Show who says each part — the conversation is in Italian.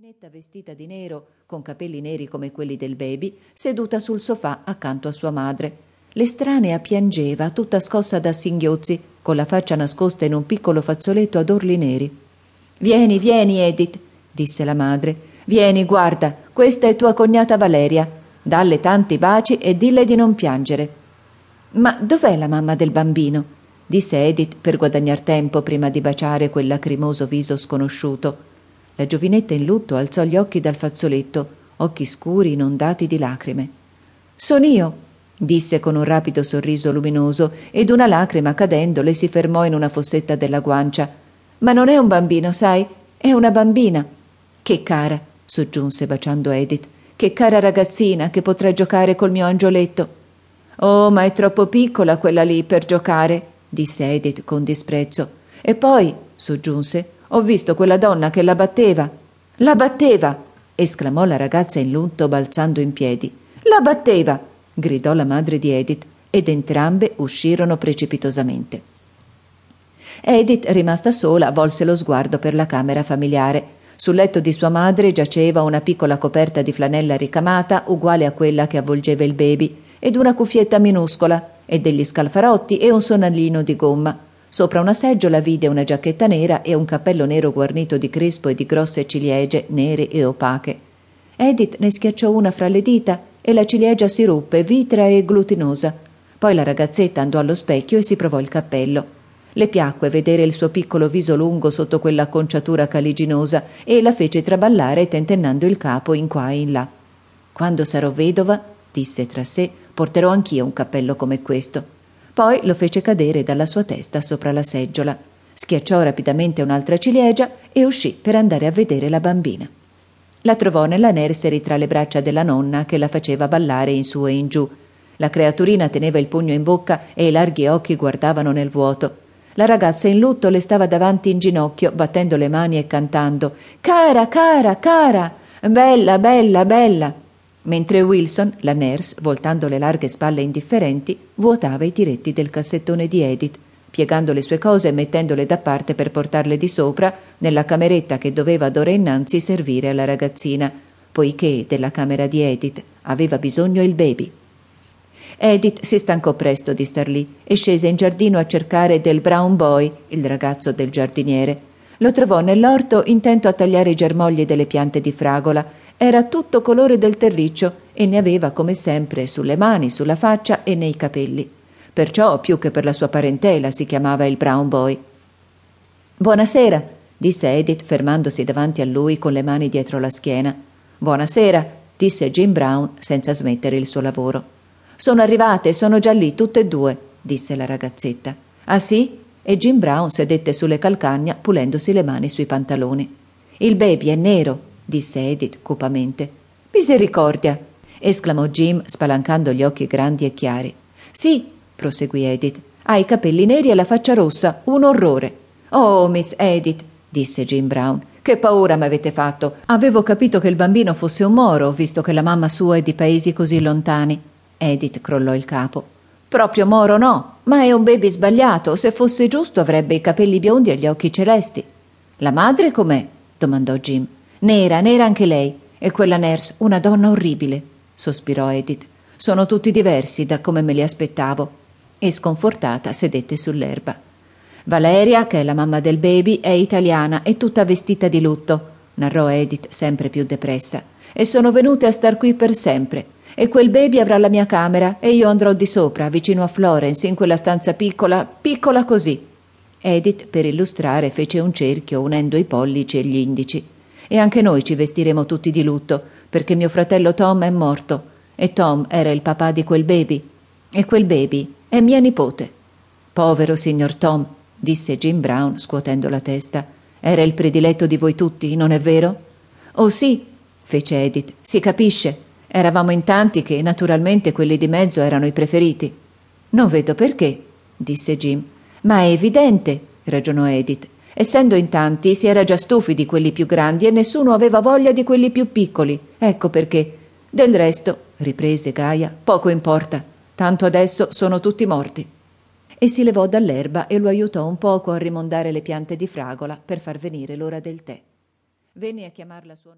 Speaker 1: giovinetta vestita di nero, con capelli neri come quelli del baby, seduta sul sofà accanto a sua madre. L'estranea piangeva, tutta scossa da singhiozzi, con la faccia nascosta in un piccolo fazzoletto ad orli neri. Vieni, vieni, Edith, disse la madre. Vieni, guarda, questa è tua cognata Valeria. Dalle tanti baci e dille di non piangere. Ma dov'è la mamma del bambino? disse Edith per guadagnar tempo prima di baciare quel lacrimoso viso sconosciuto. La giovinetta in lutto alzò gli occhi dal fazzoletto, occhi scuri inondati di lacrime. Son io, disse con un rapido sorriso luminoso, ed una lacrima cadendo le si fermò in una fossetta della guancia. Ma non è un bambino, sai? È una bambina. Che cara, soggiunse baciando Edith. Che cara ragazzina che potrà giocare col mio angioletto. Oh, ma è troppo piccola quella lì per giocare, disse Edith con disprezzo. E poi, soggiunse, ho visto quella donna che la batteva. La batteva! esclamò la ragazza in lutto balzando in piedi. La batteva! gridò la madre di Edith ed entrambe uscirono precipitosamente. Edith, rimasta sola, volse lo sguardo per la camera familiare. Sul letto di sua madre giaceva una piccola coperta di flanella ricamata uguale a quella che avvolgeva il baby ed una cuffietta minuscola e degli scalfarotti e un sonallino di gomma. Sopra una seggiola vide una giacchetta nera e un cappello nero guarnito di crespo e di grosse ciliegie nere e opache. Edith ne schiacciò una fra le dita e la ciliegia si ruppe, vitra e glutinosa. Poi la ragazzetta andò allo specchio e si provò il cappello. Le piacque vedere il suo piccolo viso lungo sotto quella conciatura caliginosa e la fece traballare tentennando il capo in qua e in là. Quando sarò vedova, disse tra sé, porterò anch'io un cappello come questo. Poi lo fece cadere dalla sua testa sopra la seggiola, schiacciò rapidamente un'altra ciliegia e uscì per andare a vedere la bambina. La trovò nella nursery tra le braccia della nonna che la faceva ballare in su e in giù. La creaturina teneva il pugno in bocca e i larghi occhi guardavano nel vuoto. La ragazza in lutto le stava davanti in ginocchio, battendo le mani e cantando Cara, cara, cara, bella, bella, bella mentre Wilson, la nurse, voltando le larghe spalle indifferenti, vuotava i tiretti del cassettone di Edith, piegando le sue cose e mettendole da parte per portarle di sopra nella cameretta che doveva d'ora innanzi servire alla ragazzina, poiché della camera di Edith aveva bisogno il baby. Edith si stancò presto di star lì e scese in giardino a cercare del brown boy, il ragazzo del giardiniere. Lo trovò nell'orto intento a tagliare i germogli delle piante di fragola era tutto colore del terriccio e ne aveva come sempre sulle mani, sulla faccia e nei capelli. Perciò, più che per la sua parentela, si chiamava il Brown Boy. Buonasera, disse Edith fermandosi davanti a lui con le mani dietro la schiena. Buonasera, disse Jim Brown senza smettere il suo lavoro. Sono arrivate, sono già lì, tutte e due, disse la ragazzetta. Ah sì? E Jim Brown sedette sulle calcagna pulendosi le mani sui pantaloni. Il baby è nero, disse Edith cupamente. Misericordia! esclamò Jim spalancando gli occhi grandi e chiari. Sì, proseguì Edith. Ha i capelli neri e la faccia rossa, un orrore. Oh, Miss Edith, disse Jim Brown. Che paura mi avete fatto. Avevo capito che il bambino fosse un moro, visto che la mamma sua è di paesi così lontani. Edith crollò il capo. Proprio moro no, ma è un baby sbagliato. Se fosse giusto avrebbe i capelli biondi e gli occhi celesti. La madre com'è? domandò Jim. Nera, nera anche lei. E quella nurse, una donna orribile, sospirò Edith. Sono tutti diversi da come me li aspettavo. E sconfortata sedette sull'erba. Valeria, che è la mamma del baby, è italiana e tutta vestita di lutto, narrò Edith sempre più depressa. E sono venute a star qui per sempre. E quel baby avrà la mia camera e io andrò di sopra, vicino a Florence, in quella stanza piccola, piccola così. Edith, per illustrare, fece un cerchio unendo i pollici e gli indici e anche noi ci vestiremo tutti di lutto, perché mio fratello Tom è morto e Tom era il papà di quel baby e quel baby è mia nipote. Povero signor Tom, disse Jim Brown scuotendo la testa. Era il prediletto di voi tutti, non è vero? Oh sì, fece Edith, si capisce. Eravamo in tanti che naturalmente quelli di mezzo erano i preferiti. Non vedo perché, disse Jim. Ma è evidente, ragionò Edith. Essendo in tanti, si era già stufi di quelli più grandi e nessuno aveva voglia di quelli più piccoli. Ecco perché. Del resto, riprese Gaia, poco importa. Tanto adesso sono tutti morti. E si levò dall'erba e lo aiutò un poco a rimondare le piante di fragola per far venire l'ora del tè. Venne a chiamarla suo